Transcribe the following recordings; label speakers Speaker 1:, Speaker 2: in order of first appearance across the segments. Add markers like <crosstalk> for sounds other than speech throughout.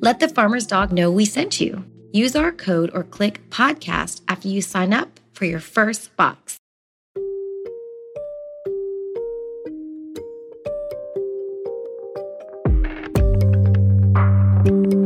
Speaker 1: Let the farmer's dog know we sent you. Use our code or click podcast after you sign up for your first box.
Speaker 2: Up and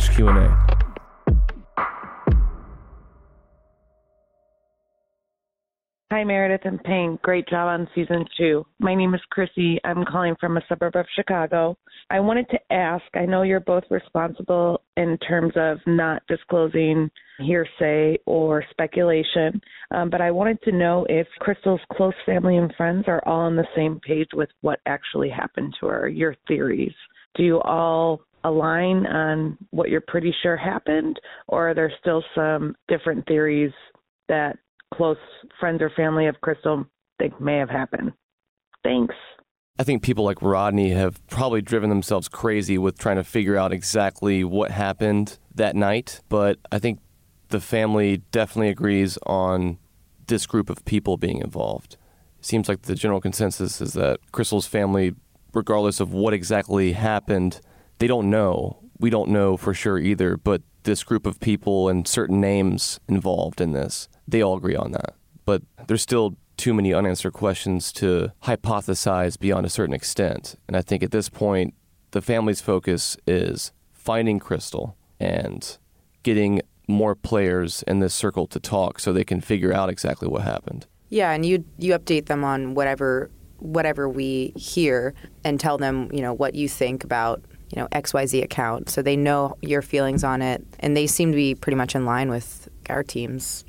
Speaker 2: Vanish Q&A.
Speaker 3: Hi, Meredith and Payne. Great job on season two. My name is Chrissy. I'm calling from a suburb of Chicago. I wanted to ask I know you're both responsible in terms of not disclosing hearsay or speculation, um, but I wanted to know if Kristal's close family and friends are all on the same page with what actually happened to her, your theories. Do you all align on what you're pretty sure happened, or are there still some different theories that close friends or family of Kristal think may have happened? Thanks.
Speaker 2: I think people like Rodney have probably driven themselves crazy with trying to figure out exactly what happened that night, but I think the family definitely agrees on this group of people being involved. It seems like the general consensus is that Kristal's family, regardless of what exactly happened, they don't know. We don't know for sure either, but this group of people and certain names involved in this, they all agree on that. But there's still too many unanswered questions to hypothesize beyond a certain extent. And I think at this point, the family's focus is finding Kristal and getting more players in this circle to talk so they can figure out exactly what happened.
Speaker 4: Yeah, and you you update them on whatever whatever we hear and tell them, you know, what you think about you know XYZ account. So they know your feelings on it and they seem to be pretty much in line with our teams.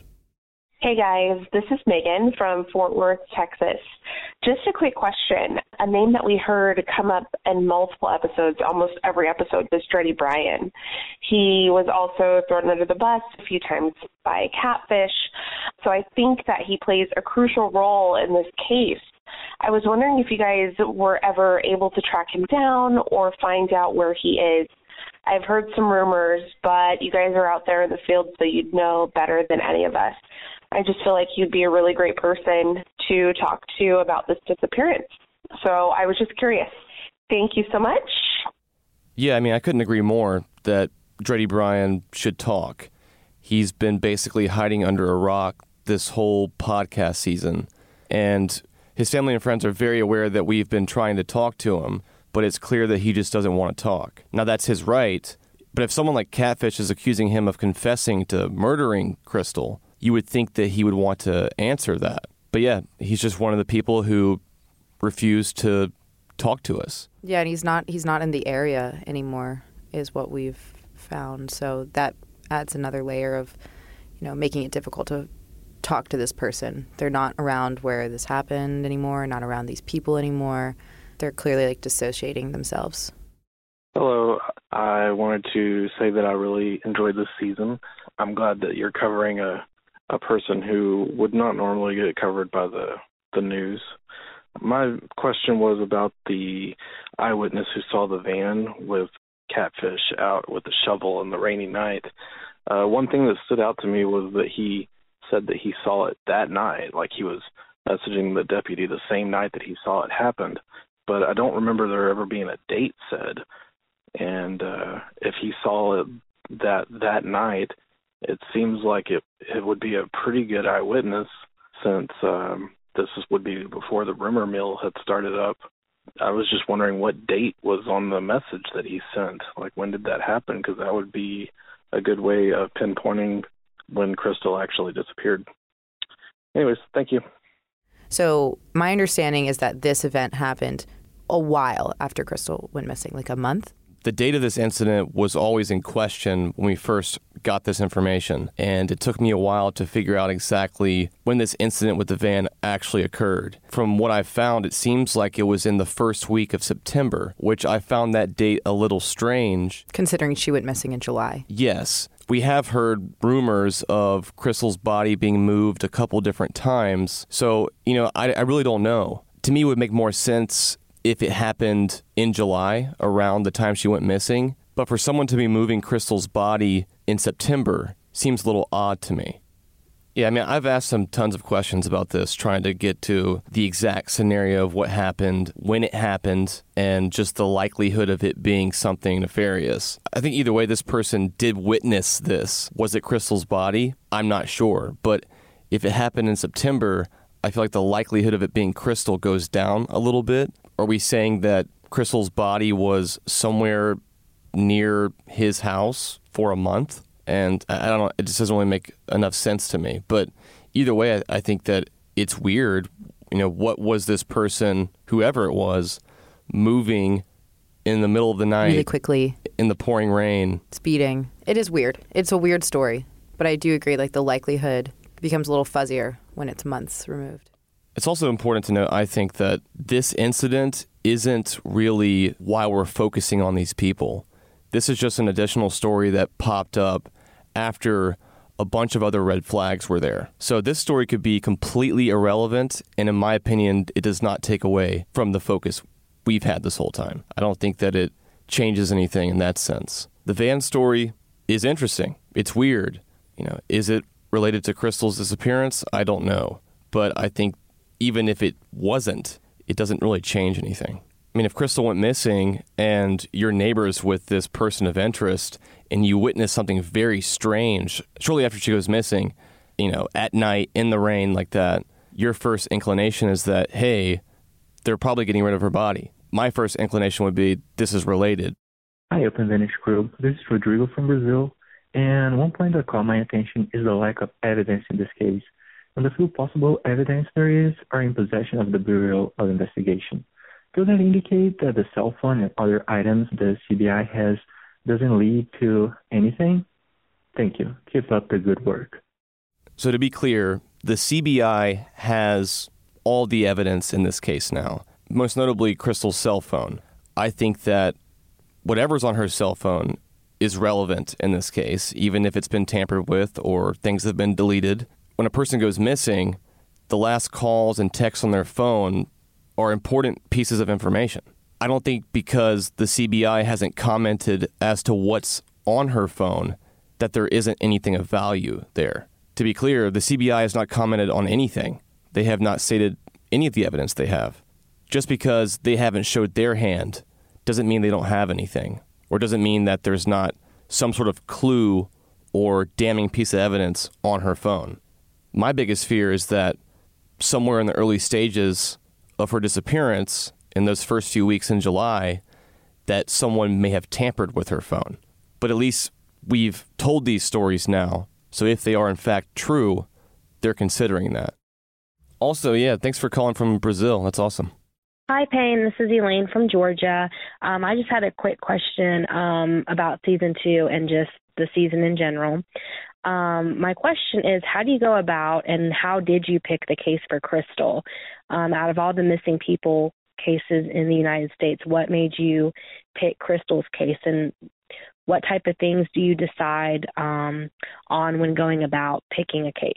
Speaker 5: Hey guys, this is Megan from Fort Worth, Texas. Just a quick question. A name that we heard come up in multiple episodes, almost every episode, is Dreddy Bryan. He was also thrown under the bus a few times by Catfish. So I think that he plays a crucial role in this case. I was wondering if you guys were ever able to track him down or find out where he is. I've heard some rumors, but you guys are out there in the field, so you'd know better than any of us. I just feel like you'd be a really great person to talk to about this disappearance. So I was just curious. Thank you so much.
Speaker 2: Yeah, I mean, I couldn't agree more that Dreddy Bryan should talk. He's been basically hiding under a rock this whole podcast season. And his family and friends are very aware that we've been trying to talk to him, but it's clear that he just doesn't want to talk. Now, that's his right, but if someone like Catfish is accusing him of confessing to murdering Kristal, you would think that he would want to answer that. But yeah, he's just one of the people who refused to talk to us.
Speaker 4: Yeah, and he's not he's not in the area anymore is what we've found. So that adds another layer of, you know, making it difficult to talk to this person. They're not around where this happened anymore, not around these people anymore. They're clearly like dissociating themselves.
Speaker 6: Hello. I wanted to say that I really enjoyed this season. I'm glad that you're covering a a person who would not normally get covered by the the news. My question was about the eyewitness who saw the van with catfish out with a shovel in the rainy night. Uh, one thing that stood out to me was that he said that he saw it that night, like he was messaging the deputy the same night that he saw it happened. but I don't remember there ever being a date said. And uh, if he saw it that that night, it seems like it it would be a pretty good eyewitness since um, this is, would be before the rumor mill had started up. I was just wondering what date was on the message that he sent. Like when did that happen? Because that would be a good way of pinpointing when Kristal actually disappeared. Anyways, thank you.
Speaker 4: So my understanding is that this event happened a while after Kristal went missing, like a month.
Speaker 2: The date of this incident was always in question when we first got this information, and it took me a while to figure out exactly when this incident with the van actually occurred. From what I found, it seems like it was in the first week of September, which I found that date a little strange.
Speaker 4: Considering she went missing in July.
Speaker 2: Yes. We have heard rumors of Kristal's body being moved a couple different times, so, you know, I, I really don't know. To me, it would make more sense if it happened in July around the time she went missing. But for someone to be moving Kristal's body in September seems a little odd to me. Yeah, I mean, I've asked some tons of questions about this, trying to get to the exact scenario of what happened, when it happened, and just the likelihood of it being something nefarious. I think either way, this person did witness this. Was it Kristal's body? I'm not sure. But if it happened in September, I feel like the likelihood of it being Kristal goes down a little bit. Are we saying that Kristal's body was somewhere near his house for a month? And I don't know, it just doesn't really make enough sense to me. But either way, I, I think that it's weird. You know, what was this person, whoever it was, moving in the middle of the night
Speaker 4: Really quickly,
Speaker 2: in the pouring rain?
Speaker 4: speeding. It is weird. It's a weird story. But I do agree, like the likelihood becomes a little fuzzier when it's months removed.
Speaker 2: It's also important to note, I think, that this incident isn't really why we're focusing on these people. This is just an additional story that popped up after a bunch of other red flags were there. So this story could be completely irrelevant, and in my opinion, it does not take away from the focus we've had this whole time. I don't think that it changes anything in that sense. The van story is interesting. It's weird. You know, is it related to Kristal's disappearance? I don't know. But I think even if it wasn't, it doesn't really change anything. I mean, if Kristal went missing and you're neighbors with this person of interest and you witness something very strange shortly after she goes missing, you know, at night in the rain like that, your first inclination is that, hey, they're probably getting rid of her body. My first inclination would be this is related.
Speaker 7: Hi, Up and Vanished Crew. This is Rodrigo from Brazil. And one point that caught my attention is the lack of evidence in this case. And the few possible evidence there is are in possession of the Bureau of Investigation. Does that indicate that the cell phone and other items the CBI has doesn't lead to anything? Thank you. Keep up the good work.
Speaker 2: So, to be clear, the CBI has all the evidence in this case now, most notably Kristal's cell phone. I think that whatever's on her cell phone is relevant in this case, even if it's been tampered with or things have been deleted. When a person goes missing, the last calls and texts on their phone are important pieces of information. I don't think because the CBI hasn't commented as to what's on her phone that there isn't anything of value there. To be clear, the CBI has not commented on anything. They have not stated any of the evidence they have. Just because they haven't showed their hand doesn't mean they don't have anything, or doesn't mean that there's not some sort of clue or damning piece of evidence on her phone. My biggest fear is that somewhere in the early stages of her disappearance, in those first few weeks in July, that someone may have tampered with her phone. But at least we've told these stories now, so if they are in fact true, they're considering that. Also, yeah, thanks for calling from Brazil. That's awesome.
Speaker 8: Hi, Payne. This is Elaine from Georgia. Um, I just had a quick question um, about season two and just the season in general. Um, my question is how do you go about and how did you pick the case for Kristal? Um, out of all the missing people cases in the United States, what made you pick Kristal's case and what type of things do you decide um, on when going about picking a case?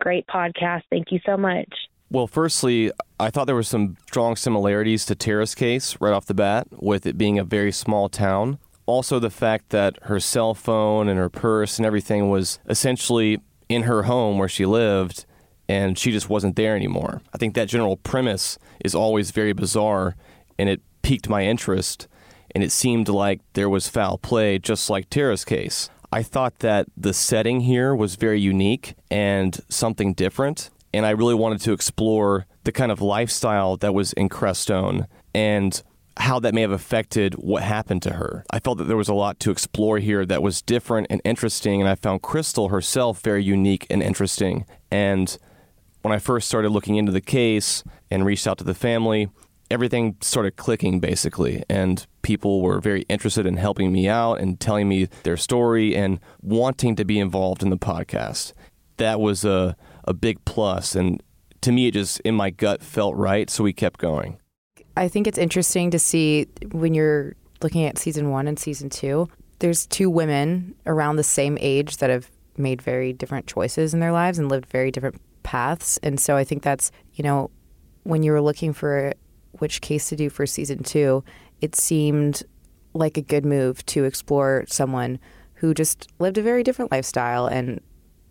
Speaker 8: Great podcast. Thank you so much.
Speaker 2: Well, firstly, I thought there were some strong similarities to Tara's case right off the bat, with it being a very small town. Also, the fact that her cell phone and her purse and everything was essentially in her home where she lived, and she just wasn't there anymore. I think that general premise is always very bizarre and it piqued my interest, and it seemed like there was foul play, just like Tara's case. I thought that the setting here was very unique and something different, and I really wanted to explore the kind of lifestyle that was in Crestone and how that may have affected what happened to her. I felt that there was a lot to explore here that was different and interesting, and I found Kristal herself very unique and interesting. And when I first started looking into the case and reached out to the family, everything started clicking basically. And people were very interested in helping me out and telling me their story and wanting to be involved in the podcast. That was a, a big plus, And to me, it just in my gut felt right. So we kept going.
Speaker 4: I think it's interesting to see when you're looking at season one and season two, there's two women around the same age that have made very different choices in their lives and lived very different paths. And so I think that's, you know, when you were looking for which case to do for season two, it seemed like a good move to explore someone who just lived a very different lifestyle. And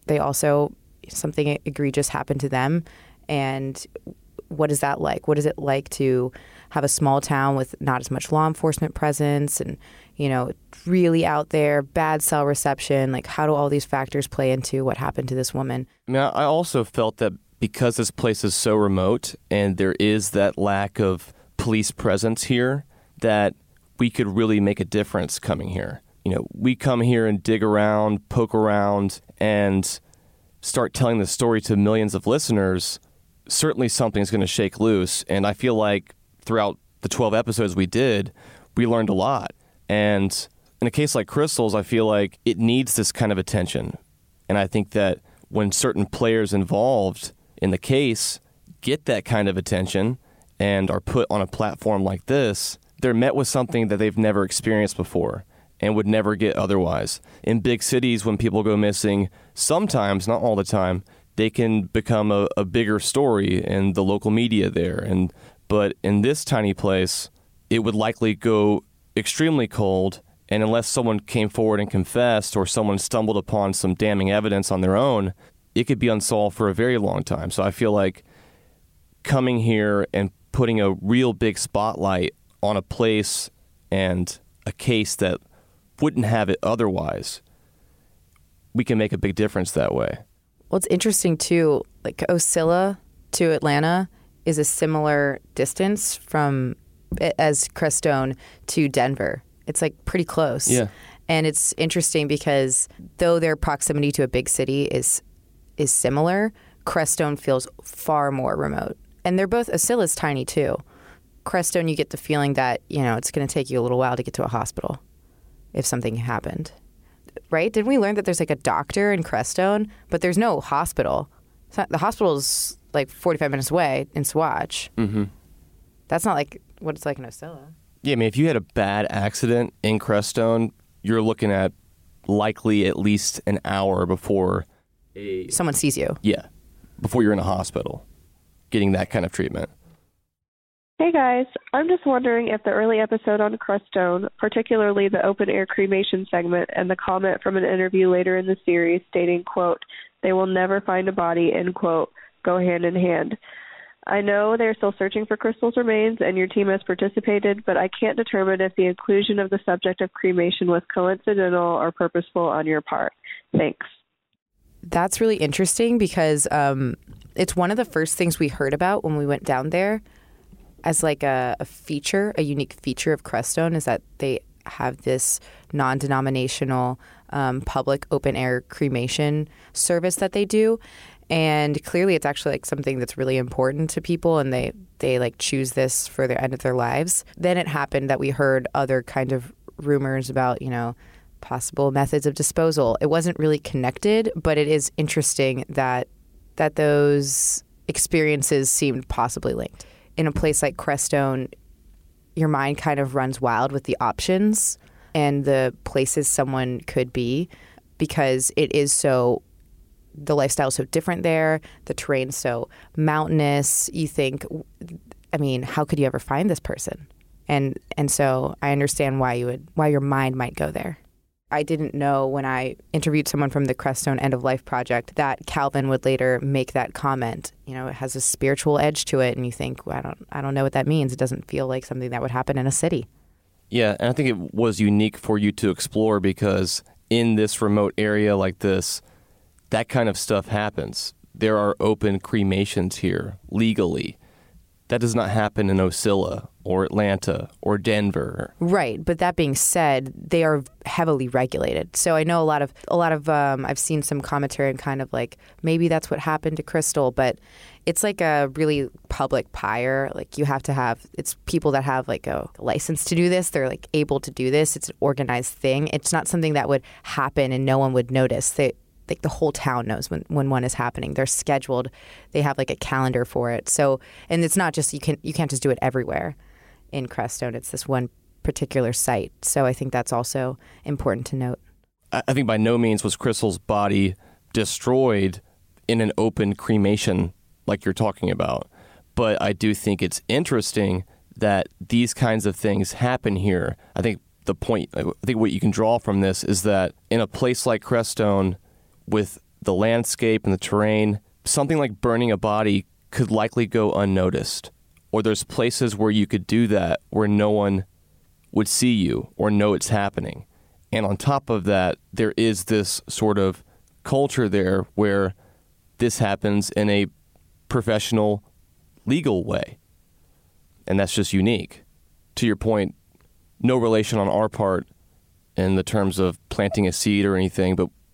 Speaker 4: they also something egregious happened to them. And what is that like? What is it like to have a small town with not as much law enforcement presence and you know really out there bad cell reception like how do all these factors play into what happened to this woman
Speaker 2: i mean i also felt that because this place is so remote and there is that lack of police presence here, that we could really make a difference coming here. You know, we come here and dig around, poke around, and start telling the story to millions of listeners. Certainly, something's going to shake loose. And I feel like throughout the 12 episodes we did, we learned a lot. And in a case like Kristal's, I feel like it needs this kind of attention. And I think that when certain players involved in the case get that kind of attention and are put on a platform like this, they're met with something that they've never experienced before and would never get otherwise. In big cities, when people go missing, sometimes, not all the time, they can become a, a bigger story in the local media there. And but in this tiny place, it would likely go extremely cold. And unless someone came forward and confessed, or someone stumbled upon some damning evidence on their own, it could be unsolved for a very long time. So I feel like coming here and putting a real big spotlight on a place and a case that wouldn't have it otherwise, we can make a big difference that way.
Speaker 4: Well, it's interesting too. Like Ocilla to Atlanta is a similar distance from as Crestone to Denver. It's like pretty close.
Speaker 2: Yeah.
Speaker 4: And it's interesting because though their proximity to a big city is is similar, Crestone feels far more remote. And they're both Ocilla's tiny too. Crestone, you get the feeling that you know it's going to take you a little while to get to a hospital if something happened, right? Didn't we learn that there's like a doctor in Crestone, but there's no hospital? Not, the hospital's like 45 minutes away in Saguache.
Speaker 2: Mm-hmm.
Speaker 4: That's not like what it's like in Ocilla.
Speaker 2: Yeah, I mean, if you had a bad accident in Crestone, you're looking at likely at least an hour before
Speaker 4: a someone sees you.
Speaker 2: Yeah, before you're in a hospital, getting that kind of treatment.
Speaker 9: Hey guys, I'm just wondering if the early episode on Crestone, particularly the open air cremation segment and the comment from an interview later in the series stating, quote, they will never find a body, end quote, go hand in hand. I know they're still searching for Kristal's remains and your team has participated, but I can't determine if the inclusion of the subject of cremation was coincidental or purposeful on your part. Thanks
Speaker 4: that's really interesting because um, it's one of the first things we heard about when we went down there as like a, a feature, a unique feature of Crestone is that they have this non-denominational um, public open air cremation service that they do and clearly it's actually like something that's really important to people and they they like choose this for the end of their lives then it happened that we heard other kind of rumors about you know possible methods of disposal. It wasn't really connected, but it is interesting that that those experiences seemed possibly linked. In a place like Crestone, your mind kind of runs wild with the options and the places someone could be because it is so the lifestyle is so different there, the terrain so mountainous. You think I mean, how could you ever find this person? And and so I understand why you would why your mind might go there. I didn't know when I interviewed someone from the Crestone End of Life Project that Calvin would later make that comment. You know, it has a spiritual edge to it, and you think, well, I don't, I don't know what that means. It doesn't feel like something that would happen in a city.
Speaker 2: Yeah, and I think it was unique for you to explore because in this remote area like this, that kind of stuff happens. There are open cremations here legally. That does not happen in Ocilla or Atlanta or Denver.
Speaker 4: Right, but that being said, they are heavily regulated. So I know a lot of a lot of um, I've seen some commentary and kind of like maybe that's what happened to Kristal, but it's like a really public pyre. Like you have to have it's people that have like a license to do this. They're like able to do this. It's an organized thing. It's not something that would happen and no one would notice. They like the whole town knows when, when one is happening. They're scheduled. They have like a calendar for it. So and it's not just you can you can't just do it everywhere in Crestone. It's this one particular site. So I think that's also important to note.
Speaker 2: I think by no means was Kristal's body destroyed in an open cremation like you're talking about. But I do think it's interesting that these kinds of things happen here. I think the point, I think what you can draw from this is that in a place like Crestone, with the landscape and the terrain, something like burning a body could likely go unnoticed. Or there's places where you could do that where no one would see you or know it's happening. And on top of that, there is this sort of culture there where this happens in a professional, legal way. And that's just unique. To your point, no relation on our part in the terms of planting a seed or anything, but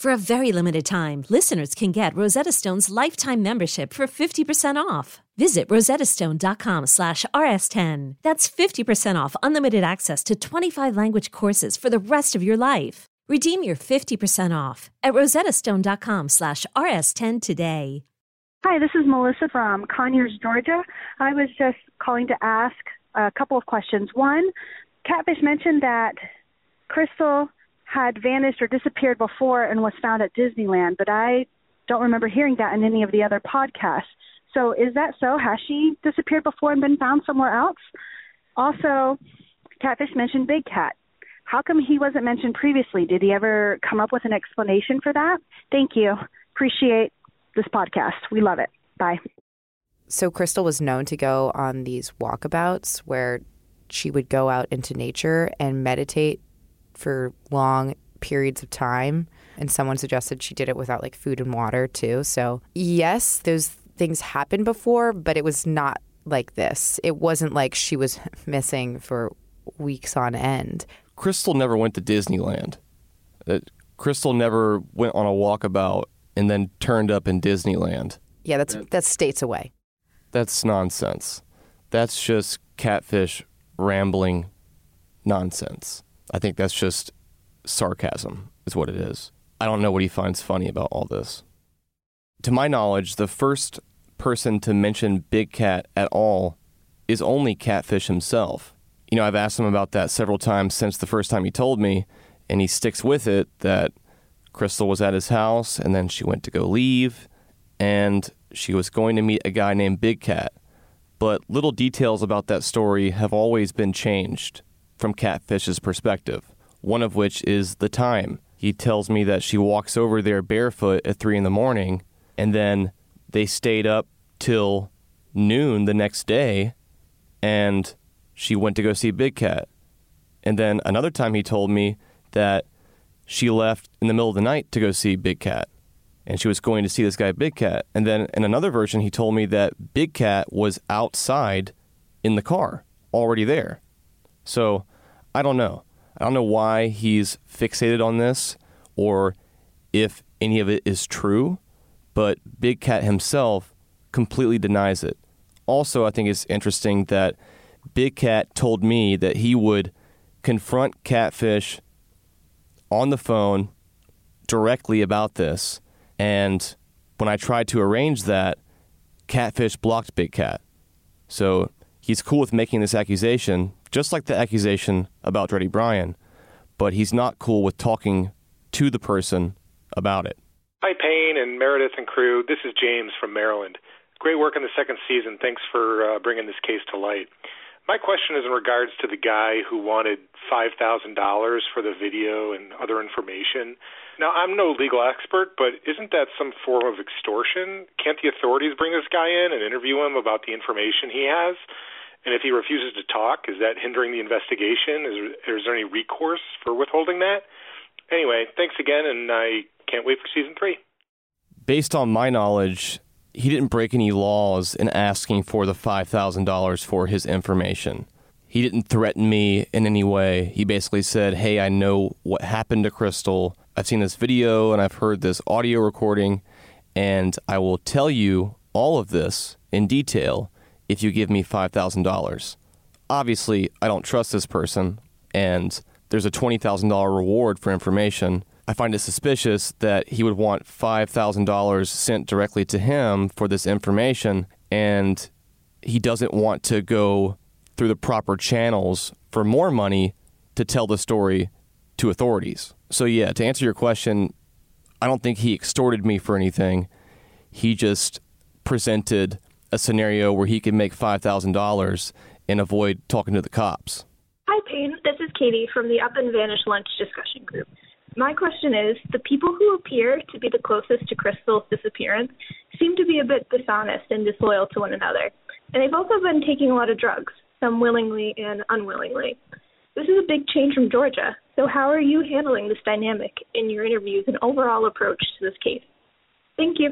Speaker 10: For a very limited time, listeners can get Rosetta Stone's lifetime membership for 50% off. Visit rosettastone.com slash rs10. That's 50% off unlimited access to 25 language courses for the rest of your life. Redeem your 50% off at rosettastone.com slash rs10 today.
Speaker 11: Hi, this is Melissa from Conyers, Georgia. I was just calling to ask a couple of questions. One, Catfish mentioned that Kristal had vanished or disappeared before and was found at Disneyland, but I don't remember hearing that in any of the other podcasts. So is that so? Has she disappeared before and been found somewhere else? Also, Catfish mentioned Big Cat. How come he wasn't mentioned previously? Did he ever come up with an explanation for that? Thank you. Appreciate this podcast. We love it. Bye.
Speaker 4: So Kristal was known to go on these walkabouts where she would go out into nature and meditate for long periods of time. And someone suggested she did it without like food and water too. So, yes, those things happened before, but it was not like this. It wasn't like she was <laughs> missing for weeks on end.
Speaker 2: Kristal never went to Disneyland. That Kristal never went on a walkabout and then turned up in Disneyland.
Speaker 4: Yeah, that's that's states away.
Speaker 2: That's nonsense. That's just catfish rambling nonsense. I think that's just sarcasm, is what it is. I don't know what he finds funny about all this. To my knowledge, the first person to mention Big Cat at all is only Catfish himself. You know, I've asked him about that several times since the first time he told me, and he sticks with it that Kristal was at his house and then she went to go leave and she was going to meet a guy named Big Cat. But little details about that story have always been changed from Catfish's perspective, one of which is the time. He tells me that she walks over there barefoot at 3 in the morning and then they stayed up till noon the next day and she went to go see Big Cat. And then another time he told me that she left in the middle of the night to go see Big Cat. And she was going to see this guy, Big Cat. And then in another version, he told me that Big Cat was outside in the car, already there. So I don't know. I don't know why he's fixated on this or if any of it is true, but Big Cat himself completely denies it. Also, I think it's interesting that Big Cat told me that he would confront Catfish on the phone directly about this. And when I tried to arrange that, Catfish blocked Big Cat. So he's cool with making this accusation, just like the accusation about Dreddy Bryan, but he's not cool with talking to the person about it.
Speaker 12: Hi, Payne and Meredith and crew. This is James from Maryland. Great work in the second season. Thanks for uh, bringing this case to light. My question is in regards to the guy who wanted $5,000 for the video and other information. Now, I'm no legal expert, but isn't that some form of extortion? Can't the authorities bring this guy in and interview him about the information he has? And if he refuses to talk, is that hindering the investigation? Is, there any recourse for withholding that? Anyway, thanks again, and I can't wait for season three.
Speaker 2: Based on my knowledge, he didn't break any laws in asking for the $5,000 for his information. He didn't threaten me in any way. He basically said, Hey, I know what happened to Kristal. I've seen this video and I've heard this audio recording, and I will tell you all of this in detail if you give me $5,000. Obviously, I don't trust this person, and there's a $20,000 reward for information. I find it suspicious that he would want $5,000 sent directly to him for this information, and he doesn't want to go through the proper channels for more money to tell the story to authorities. So, yeah, to answer your question, I don't think he extorted me for anything. He just presented a scenario where he could make $5,000 and avoid talking to the cops.
Speaker 13: Hi, Payne. This is Katie from the Up and Vanish Lunch discussion group. My question is the people who appear to be the closest to Kristal's disappearance seem to be a bit dishonest and disloyal to one another. And they've also been taking a lot of drugs, some willingly and unwillingly. This is a big change from Georgia. So, how are you handling this dynamic in your interviews and overall approach to this case? Thank you.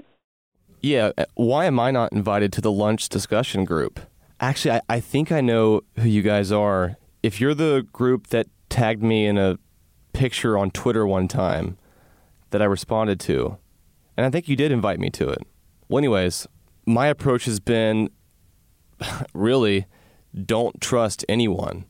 Speaker 2: Yeah, uh, why am I not invited to the lunch discussion group? Actually, I, I think I know who you guys are. If you're the group that tagged me in a picture on Twitter one time that I responded to, and I think you did invite me to it. Well, anyways, my approach has been <laughs> really don't trust anyone.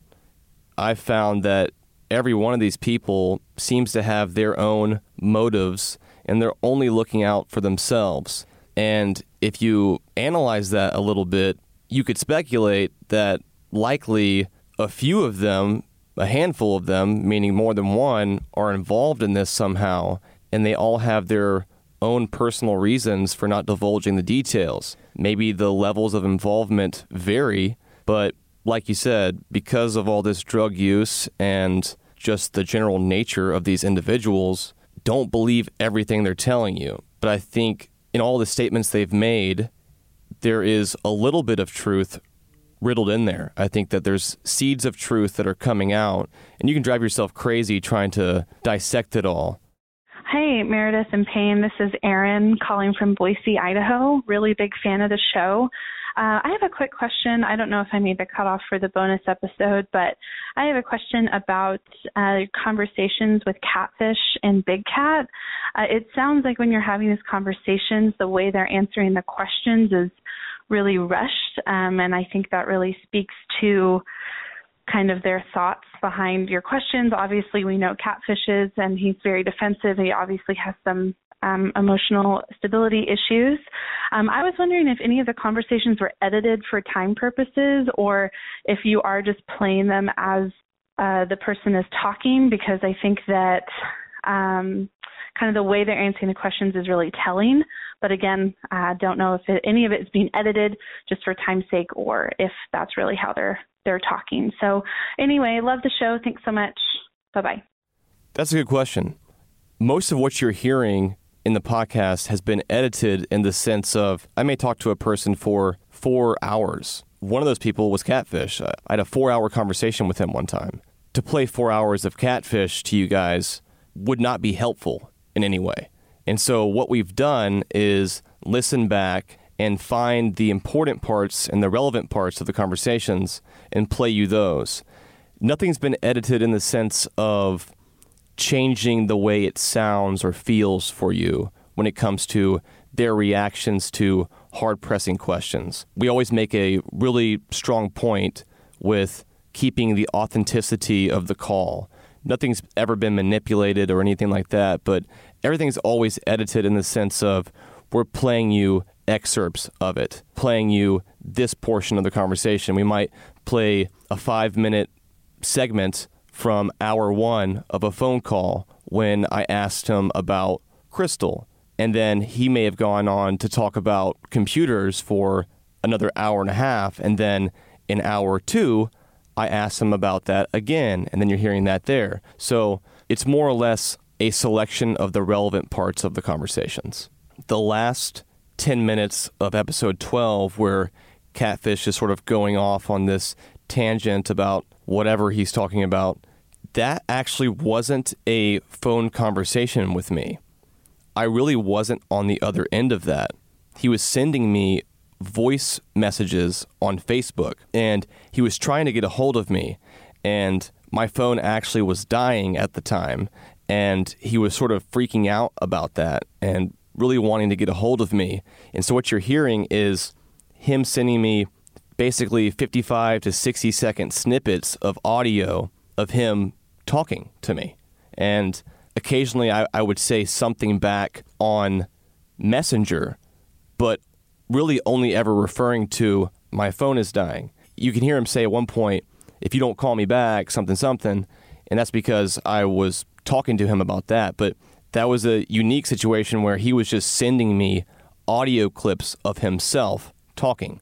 Speaker 2: I've found that every one of these people seems to have their own motives and they're only looking out for themselves. And if you analyze that a little bit, you could speculate that likely a few of them a handful of them, meaning more than one, are involved in this somehow, and they all have their own personal reasons for not divulging the details. Maybe the levels of involvement vary, but like you said, because of all this drug use and just the general nature of these individuals, don't believe everything they're telling you. But I think in all the statements they've made, there is a little bit of truth riddled in there. I think that there's seeds of truth that are coming out, and you can drive yourself crazy trying to dissect it all.
Speaker 14: Hey, Meredith and Payne. This is Erin calling from Boise, Idaho. Really big fan of the show. Uh, I have a quick question. I don't know if I made the cutoff for the bonus episode, but I have a question about uh, conversations with Catfish and Big Cat. Uh, it sounds like when you're having these conversations, the way they're answering the questions is really rushed, um, and I think that really speaks to kind of their thoughts behind your questions. Obviously, we know Catfishes, and he's very defensive. He obviously has some um, emotional stability issues. Um, I was wondering if any of the conversations were edited for time purposes or if you are just playing them as uh, the person is talking, because I think that um, kind of the way they're answering the questions is really telling. But again, I don't know if it, any of it is being edited just for time's sake or if that's really how they're they're talking. So anyway, love the show. Thanks so much. Bye bye.
Speaker 2: That's a good question. Most of what you're hearing in the podcast has been edited in the sense of I may talk to a person for four hours. One of those people was Catfish. I had a four hour conversation with him one time. To play four hours of Catfish to you guys would not be helpful in any way. And so, what we've done is listen back and find the important parts and the relevant parts of the conversations and play you those. Nothing's been edited in the sense of changing the way it sounds or feels for you when it comes to their reactions to hard pressing questions. We always make a really strong point with keeping the authenticity of the call. Nothing's ever been manipulated or anything like that, but everything's always edited in the sense of we're playing you excerpts of it, playing you this portion of the conversation. We might play a five minute segment from hour one of a phone call when I asked him about Kristal. And then he may have gone on to talk about computers for another hour and a half. And then in hour two, I asked him about that again. And then you're hearing that there. So it's more or less a selection of the relevant parts of the conversations. The last 10 minutes of episode 12, where Catfish is sort of going off on this tangent about whatever he's talking about, that actually wasn't a phone conversation with me. I really wasn't on the other end of that. He was sending me voice messages on Facebook and he was trying to get a hold of me. And my phone actually was dying at the time. And he was sort of freaking out about that and really wanting to get a hold of me. And so what you're hearing is him sending me basically 55 to 60 second snippets of audio of him talking to me. And occasionally I, I would say something back on Messenger, but really only ever referring to my phone is dying. You can hear him say at one point, if you don't call me back, something, something. And that's because I was talking to him about that. But that was a unique situation where he was just sending me audio clips of himself talking.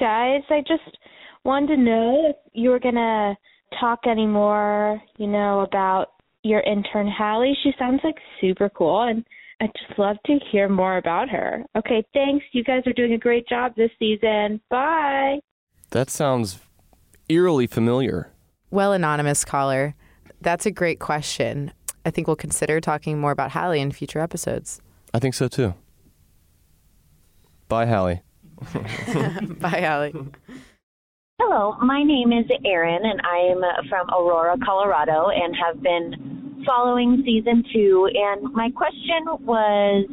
Speaker 15: Guys, I just wanted to know if you were gonna talk anymore, you know, about your intern Hallie. She sounds like super cool and I'd just love to hear more about her. Okay, thanks. You guys are doing a great job this season. Bye.
Speaker 2: That sounds eerily familiar.
Speaker 4: Well, anonymous caller, that's a great question. I think we'll consider talking more about Hallie in future episodes.
Speaker 2: I think so too. Bye, Hallie. <laughs>
Speaker 4: Bye, Hallie.
Speaker 16: Hello, my name is Erin, and I'm uh, from Aurora, Colorado, and have been following season two. And my question was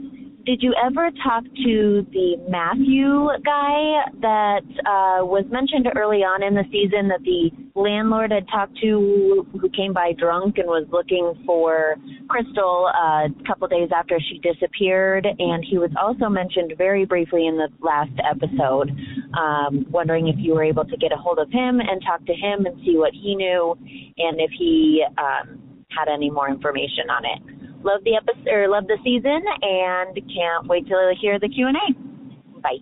Speaker 16: Did you ever talk to the Matthew guy that uh, was mentioned early on in the season that the landlord had talked to who came by drunk and was looking for Kristal uh, a couple days after she disappeared? And he was also mentioned very briefly in the last episode. Um, wondering if you were able to get a hold of him and talk to him and see what he knew and if he um, had any more information on it. Love the episode, or love the season, and can't wait to hear the Q and A. Bye.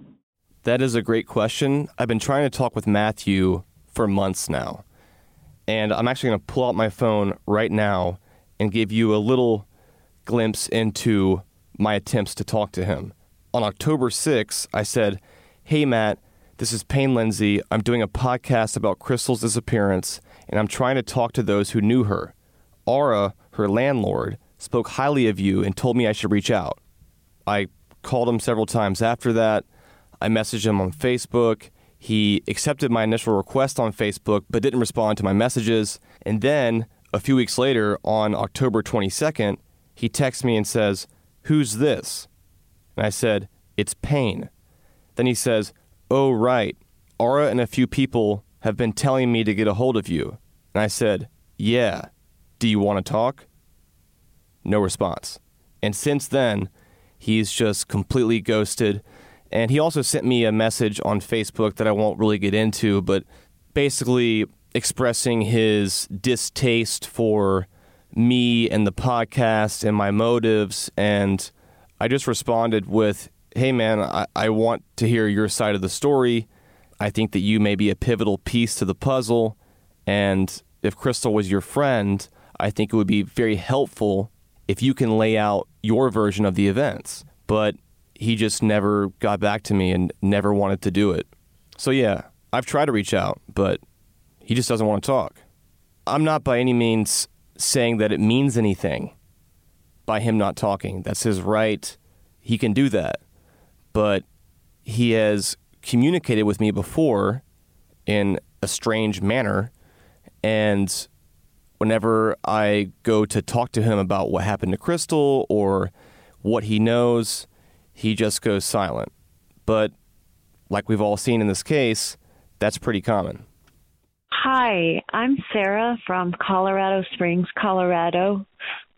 Speaker 2: That is a great question. I've been trying to talk with Matthew for months now. And I'm actually going to pull out my phone right now and give you a little glimpse into my attempts to talk to him. On October 6th, I said, Hey, Matt, this is Payne Lindsay. I'm doing a podcast about Kristal's disappearance, and I'm trying to talk to those who knew her. Aura, her landlord, spoke highly of you and told me I should reach out. I called him several times after that. I messaged him on Facebook. He accepted my initial request on Facebook but didn't respond to my messages. And then, a few weeks later, on October 22nd, he texts me and says, Who's this? And I said, It's Payne. Then he says, Oh, right. Aura and a few people have been telling me to get a hold of you. And I said, Yeah. Do you want to talk? No response. And since then, he's just completely ghosted. And he also sent me a message on Facebook that I won't really get into, but basically expressing his distaste for me and the podcast and my motives. And I just responded with, Hey, man, I, I want to hear your side of the story. I think that you may be a pivotal piece to the puzzle. And if Kristal was your friend, I think it would be very helpful if you can lay out your version of the events. But he just never got back to me and never wanted to do it. So, yeah, I've tried to reach out, but he just doesn't want to talk. I'm not by any means saying that it means anything by him not talking. That's his right. He can do that. But he has communicated with me before in a strange manner. And whenever I go to talk to him about what happened to Kristal or what he knows, he just goes silent. But like we've all seen in this case, that's pretty common.
Speaker 17: Hi, I'm Sarah from Colorado Springs, Colorado.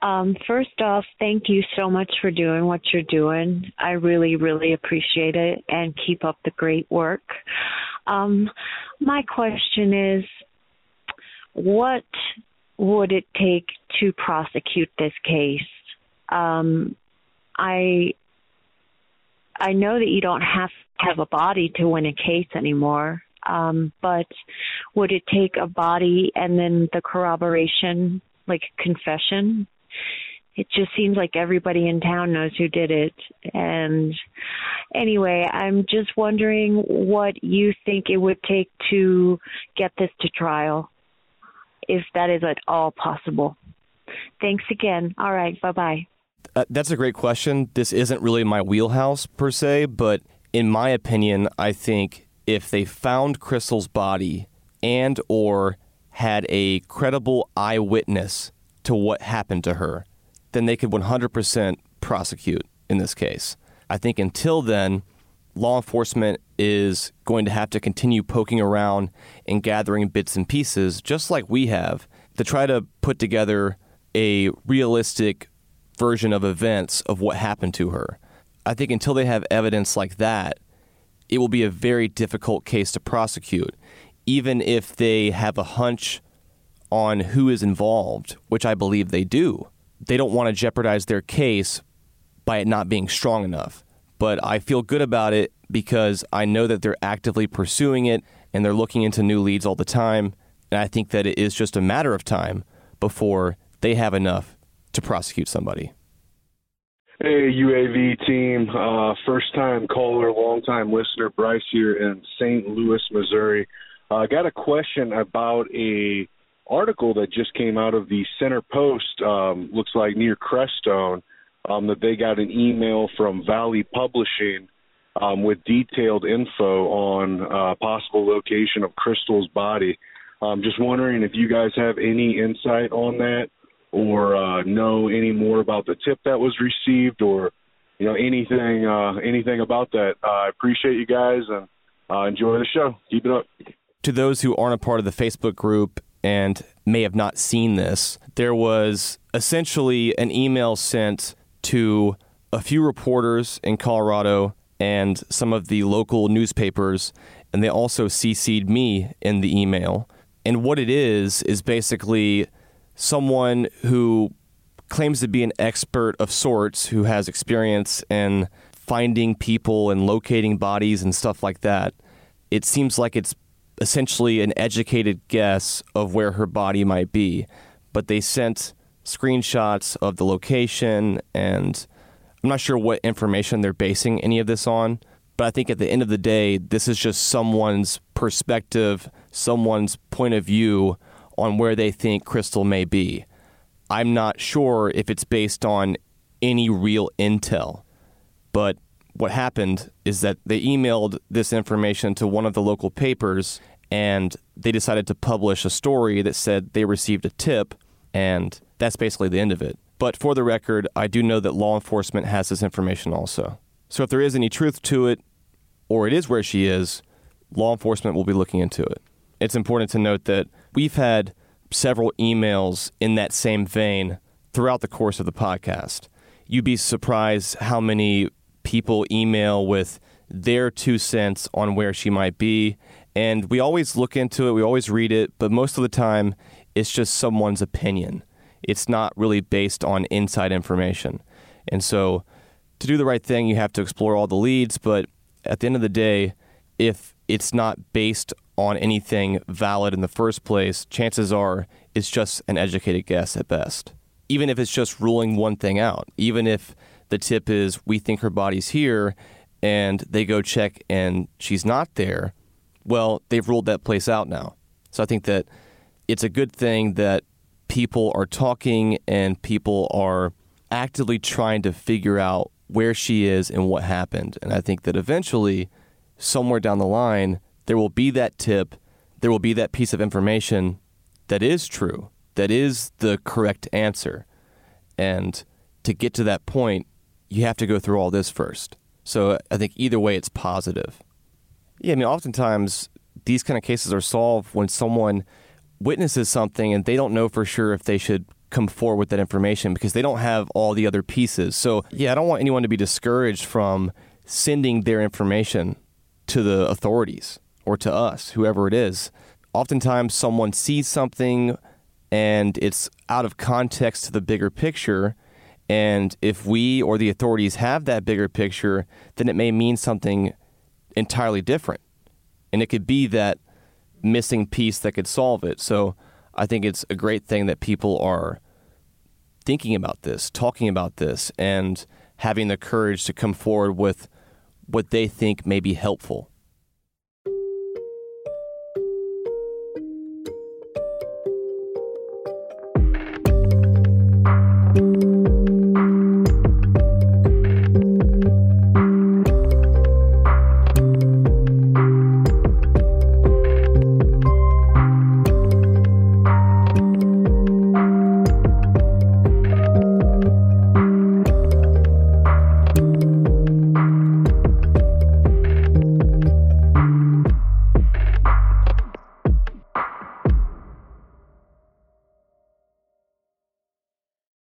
Speaker 17: Um, first off, thank you so much for doing what you're doing. I really, really appreciate it and keep up the great work. Um, my question is what would it take to prosecute this case? Um, I I know that you don't have to have a body to win a case anymore, um, but would it take a body and then the corroboration, like confession? It just seems like everybody in town knows who did it. And anyway, I'm just wondering what you think it would take to get this to trial if that is at all possible. Thanks again. All right. Bye bye.
Speaker 2: Uh, that's a great question. This isn't really my wheelhouse per se, but in my opinion, I think if they found Kristal's body and or had a credible eyewitness to what happened to her, then they could 100% prosecute in this case. I think until then, law enforcement is going to have to continue poking around and gathering bits and pieces, just like we have, to try to put together a realistic version of events of what happened to her. I think until they have evidence like that, it will be a very difficult case to prosecute, even if they have a hunch on who is involved, which I believe they do. They don't want to jeopardize their case by it not being strong enough. But I feel good about it because I know that they're actively pursuing it and they're looking into new leads all the time. And I think that it is just a matter of time before they have enough to prosecute somebody.
Speaker 18: Hey, UAV team. Uh, first time caller, long time listener, Bryce here in St. Louis, Missouri. I uh, got a question about a article that just came out of the Center Post. Um, looks like near Crestone, um, that they got an email from Valley Publishing um, with detailed info on uh, possible location of Kristal's body. I'm just wondering if you guys have any insight on that or uh, know any more about the tip that was received or you know anything uh, anything about that. Uh, I appreciate you guys and uh, enjoy the show. Keep it up.
Speaker 2: To those who aren't a part of the Facebook group and may have not seen this, there was essentially an email sent to a few reporters in Colorado and some of the local newspapers, and they also CC'd me in the email. And what it is, is basically someone who claims to be an expert of sorts who has experience in finding people and locating bodies and stuff like that. It seems like it's essentially an educated guess of where her body might be, but they sent screenshots of the location and I'm not sure what information they're basing any of this on, but I think at the end of the day, this is just someone's perspective, someone's point of view on where they think Kristal may be. I'm not sure if it's based on any real intel, but what happened is that they emailed this information to one of the local papers and they decided to publish a story that said they received a tip, and that's basically the end of it. But for the record, I do know that law enforcement has this information also. So if there is any truth to it, or it is where she is, law enforcement will be looking into it. It's important to note that we've had several emails in that same vein throughout the course of the podcast. You'd be surprised how many people email with their two cents on where she might be. And we always look into it, we always read it, but most of the time it's just someone's opinion. It's not really based on inside information. And so to do the right thing, you have to explore all the leads, but at the end of the day, if it's not based on anything valid in the first place, chances are it's just an educated guess at best. Even if it's just ruling one thing out, even if the tip is we think her body's here and they go check and she's not there, well, they've ruled that place out now. So I think that it's a good thing that people are talking and people are actively trying to figure out where she is and what happened. And I think that eventually somewhere down the line, there will be that tip, there will be that piece of information that is true, that is the correct answer. And to get to that point, you have to go through all this first. So I think either way, it's positive. Yeah, I mean, oftentimes these kind of cases are solved when someone witnesses something and they don't know for sure if they should come forward with that information because they don't have all the other pieces. So, yeah, I don't want anyone to be discouraged from sending their information to the authorities or to us, whoever it is. Oftentimes, someone sees something and it's out of context to the bigger picture. And if we or the authorities have that bigger picture, then it may mean something entirely different. And it could be that missing piece that could solve it. So I think it's a great thing that people are thinking about this, talking about this, and having the courage to come forward with what they think may be helpful.